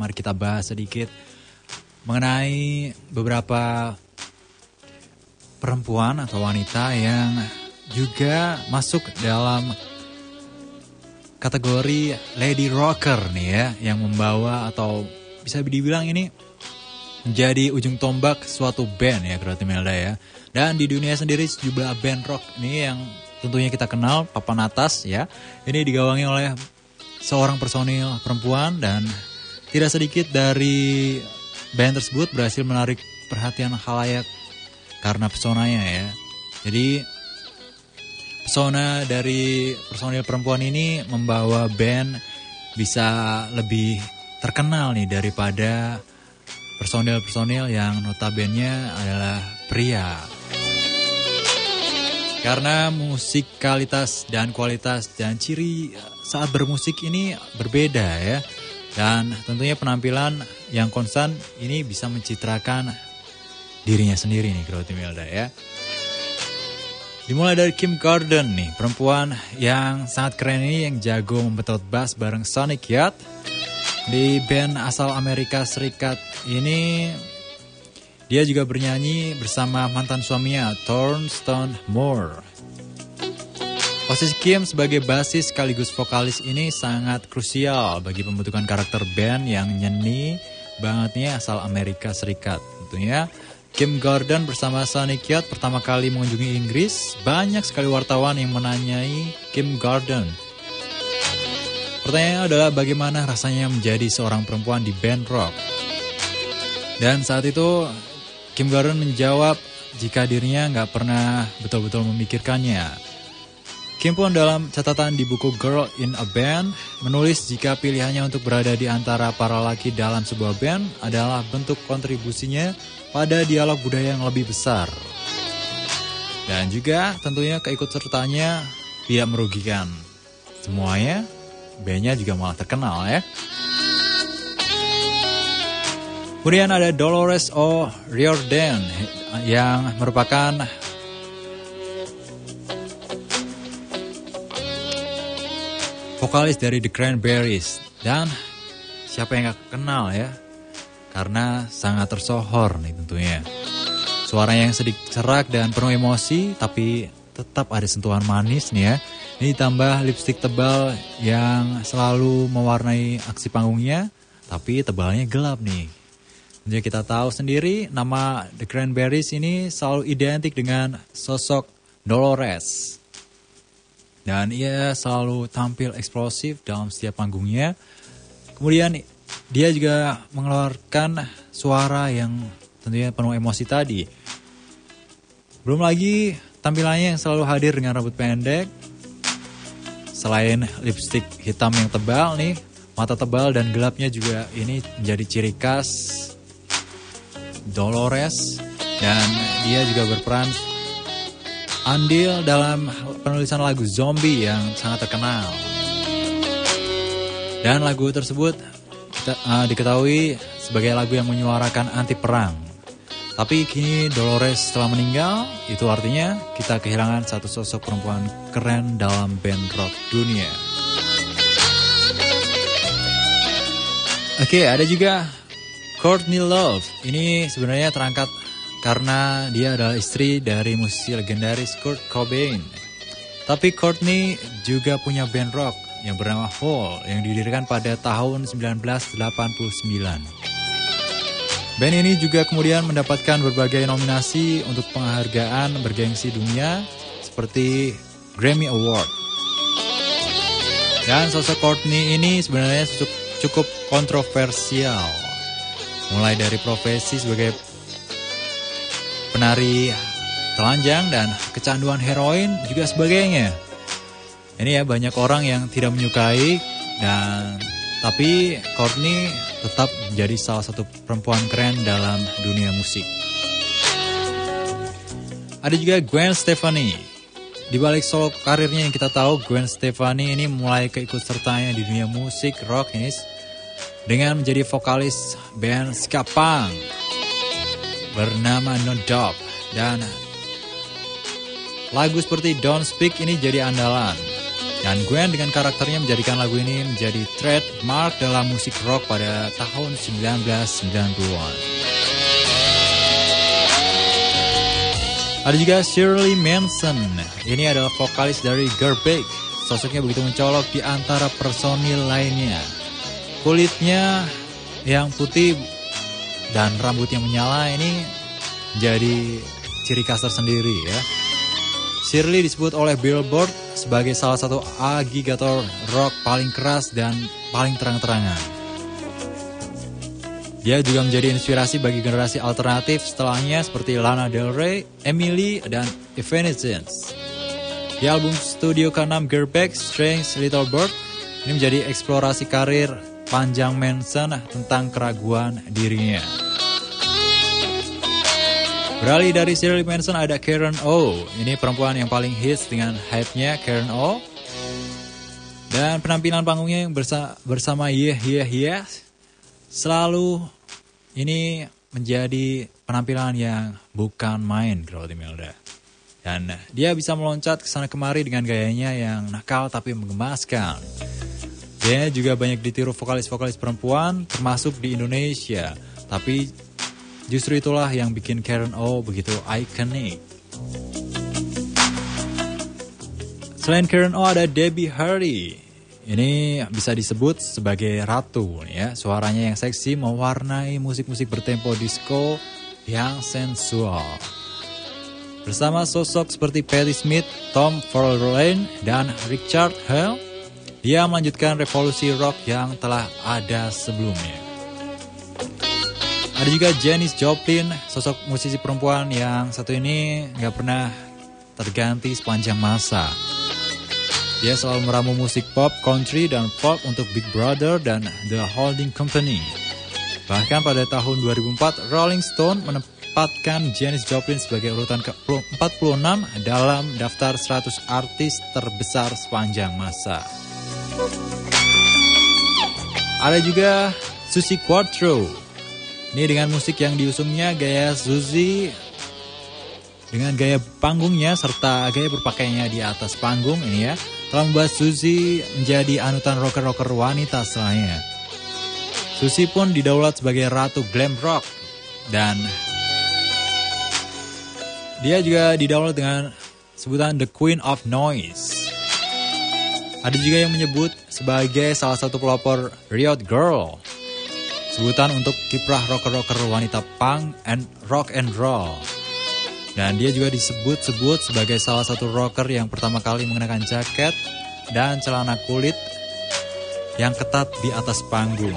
mari kita bahas sedikit mengenai beberapa perempuan atau wanita yang juga masuk dalam kategori lady rocker nih ya yang membawa atau bisa dibilang ini menjadi ujung tombak suatu band ya Kreatif Melda ya. Dan di dunia sendiri sejumlah band rock ini yang tentunya kita kenal papan atas ya. Ini digawangi oleh seorang personil perempuan dan tidak sedikit dari band tersebut berhasil menarik perhatian halayak karena pesonanya ya. Jadi pesona dari personil perempuan ini membawa band bisa lebih terkenal nih daripada personil-personil yang notabene adalah pria. Karena musikalitas dan kualitas dan ciri saat bermusik ini berbeda ya. Dan tentunya penampilan yang konstan ini bisa mencitrakan dirinya sendiri nih Groti Melda ya. Dimulai dari Kim Gordon nih, perempuan yang sangat keren ini yang jago membetot bass bareng Sonic Youth. Di band asal Amerika Serikat ini dia juga bernyanyi bersama mantan suaminya Thornton Moore. Posisi Kim sebagai basis sekaligus vokalis ini sangat krusial bagi pembentukan karakter band yang nyeni bangetnya asal Amerika Serikat. Tentunya Kim Gordon bersama Sonic Youth pertama kali mengunjungi Inggris, banyak sekali wartawan yang menanyai Kim Gordon. Pertanyaannya adalah bagaimana rasanya menjadi seorang perempuan di band rock. Dan saat itu Kim Gordon menjawab jika dirinya nggak pernah betul-betul memikirkannya. Kim pun dalam catatan di buku Girl in a Band menulis jika pilihannya untuk berada di antara para laki dalam sebuah band adalah bentuk kontribusinya pada dialog budaya yang lebih besar. Dan juga tentunya keikutsertanya tidak merugikan. Semuanya, bandnya juga malah terkenal ya. Kemudian ada Dolores O'Riordan yang merupakan vokalis dari The Cranberries. Dan siapa yang gak kenal ya? Karena sangat tersohor nih tentunya. Suara yang sedikit serak dan penuh emosi tapi tetap ada sentuhan manis nih ya. Ini ditambah lipstick tebal yang selalu mewarnai aksi panggungnya tapi tebalnya gelap nih. Tentunya kita tahu sendiri nama The Cranberries ini selalu identik dengan sosok Dolores dan ia selalu tampil eksplosif dalam setiap panggungnya. Kemudian dia juga mengeluarkan suara yang tentunya penuh emosi tadi. Belum lagi tampilannya yang selalu hadir dengan rambut pendek. Selain lipstick hitam yang tebal nih, mata tebal dan gelapnya juga ini menjadi ciri khas Dolores dan dia juga berperan andil dalam penulisan lagu Zombie yang sangat terkenal. Dan lagu tersebut uh, diketahui sebagai lagu yang menyuarakan anti perang. Tapi kini Dolores telah meninggal, itu artinya kita kehilangan satu sosok perempuan keren dalam band rock dunia. Oke, ada juga Courtney Love. Ini sebenarnya terangkat karena dia adalah istri dari musisi legendaris Kurt Cobain. Tapi Courtney juga punya band rock yang bernama Hole yang didirikan pada tahun 1989. Band ini juga kemudian mendapatkan berbagai nominasi untuk penghargaan bergengsi dunia seperti Grammy Award. Dan sosok Courtney ini sebenarnya cukup kontroversial. Mulai dari profesi sebagai penari telanjang dan kecanduan heroin juga sebagainya. Ini ya banyak orang yang tidak menyukai dan tapi Courtney tetap menjadi salah satu perempuan keren dalam dunia musik. Ada juga Gwen Stefani. Di balik solo karirnya yang kita tahu, Gwen Stefani ini mulai keikutsertanya di dunia musik rock ini dengan menjadi vokalis band ska punk bernama No Dog dan lagu seperti Don't Speak ini jadi andalan. Dan Gwen dengan karakternya menjadikan lagu ini menjadi trademark dalam musik rock pada tahun 1990-an. Ada juga Shirley Manson. Ini adalah vokalis dari Gerbek. Sosoknya begitu mencolok di antara personil lainnya. Kulitnya yang putih dan rambut yang menyala ini jadi ciri khas tersendiri ya. Shirley disebut oleh Billboard sebagai salah satu agitator rock paling keras dan paling terang-terangan. Dia juga menjadi inspirasi bagi generasi alternatif setelahnya seperti Lana Del Rey, Emily, dan Evanescence. Di album studio ke-6 Gerbeck, Strange Little Bird, ini menjadi eksplorasi karir panjang Manson tentang keraguan dirinya. Beralih dari Shirley Manson ada Karen O. Ini perempuan yang paling hits dengan hype-nya Karen O. Dan penampilan panggungnya yang bersa bersama Yeah Yeah Yeah selalu ini menjadi penampilan yang bukan main kalau Melda. Dan dia bisa meloncat ke sana kemari dengan gayanya yang nakal tapi mengemaskan. Dia juga banyak ditiru vokalis-vokalis perempuan termasuk di Indonesia. Tapi Justru itulah yang bikin Karen O begitu ikonik. Selain Karen O ada Debbie Harry. Ini bisa disebut sebagai ratu ya. Suaranya yang seksi mewarnai musik-musik bertempo disco yang sensual. Bersama sosok seperti Patti Smith, Tom Verlaine, dan Richard Hell, dia melanjutkan revolusi rock yang telah ada sebelumnya. Ada juga Janis Joplin, sosok musisi perempuan yang satu ini nggak pernah terganti sepanjang masa. Dia selalu meramu musik pop, country, dan folk untuk Big Brother dan The Holding Company. Bahkan pada tahun 2004, Rolling Stone menempatkan Janis Joplin sebagai urutan ke-46 dalam daftar 100 artis terbesar sepanjang masa. Ada juga Susie Quattro, ini dengan musik yang diusungnya gaya Suzy dengan gaya panggungnya serta gaya berpakaiannya di atas panggung ini ya telah membuat Suzy menjadi anutan rocker-rocker wanita setelahnya. Suzy pun didaulat sebagai ratu glam rock dan dia juga didaulat dengan sebutan The Queen of Noise. Ada juga yang menyebut sebagai salah satu pelopor Riot Girl sebutan untuk kiprah rocker-rocker wanita punk and rock and roll. Dan dia juga disebut-sebut sebagai salah satu rocker yang pertama kali mengenakan jaket dan celana kulit yang ketat di atas panggung.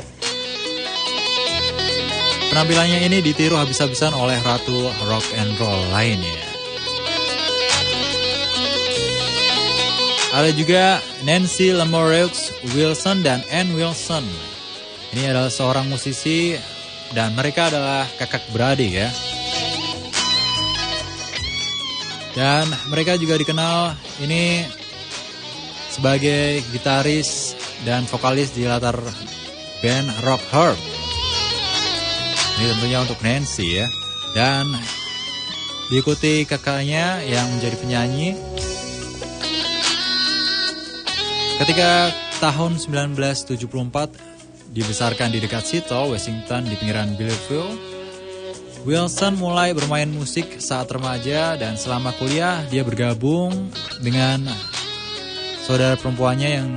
Penampilannya ini ditiru habis-habisan oleh ratu rock and roll lainnya. Ada juga Nancy Lamoreux Wilson dan Ann Wilson ini adalah seorang musisi dan mereka adalah kakak beradik ya. Dan mereka juga dikenal ini sebagai gitaris dan vokalis di latar band Rock Herb. Ini tentunya untuk Nancy ya. Dan diikuti kakaknya yang menjadi penyanyi. Ketika tahun 1974 Dibesarkan di dekat Seattle, Washington di pinggiran Belleville, Wilson mulai bermain musik saat remaja dan selama kuliah dia bergabung dengan saudara perempuannya yang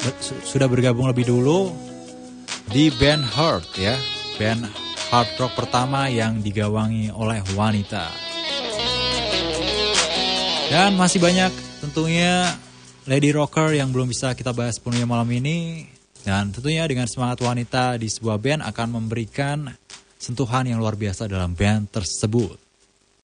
ber, sudah bergabung lebih dulu di band Heart ya, band hard rock pertama yang digawangi oleh wanita. Dan masih banyak tentunya lady rocker yang belum bisa kita bahas penuhnya malam ini. Dan tentunya dengan semangat wanita di sebuah band akan memberikan sentuhan yang luar biasa dalam band tersebut.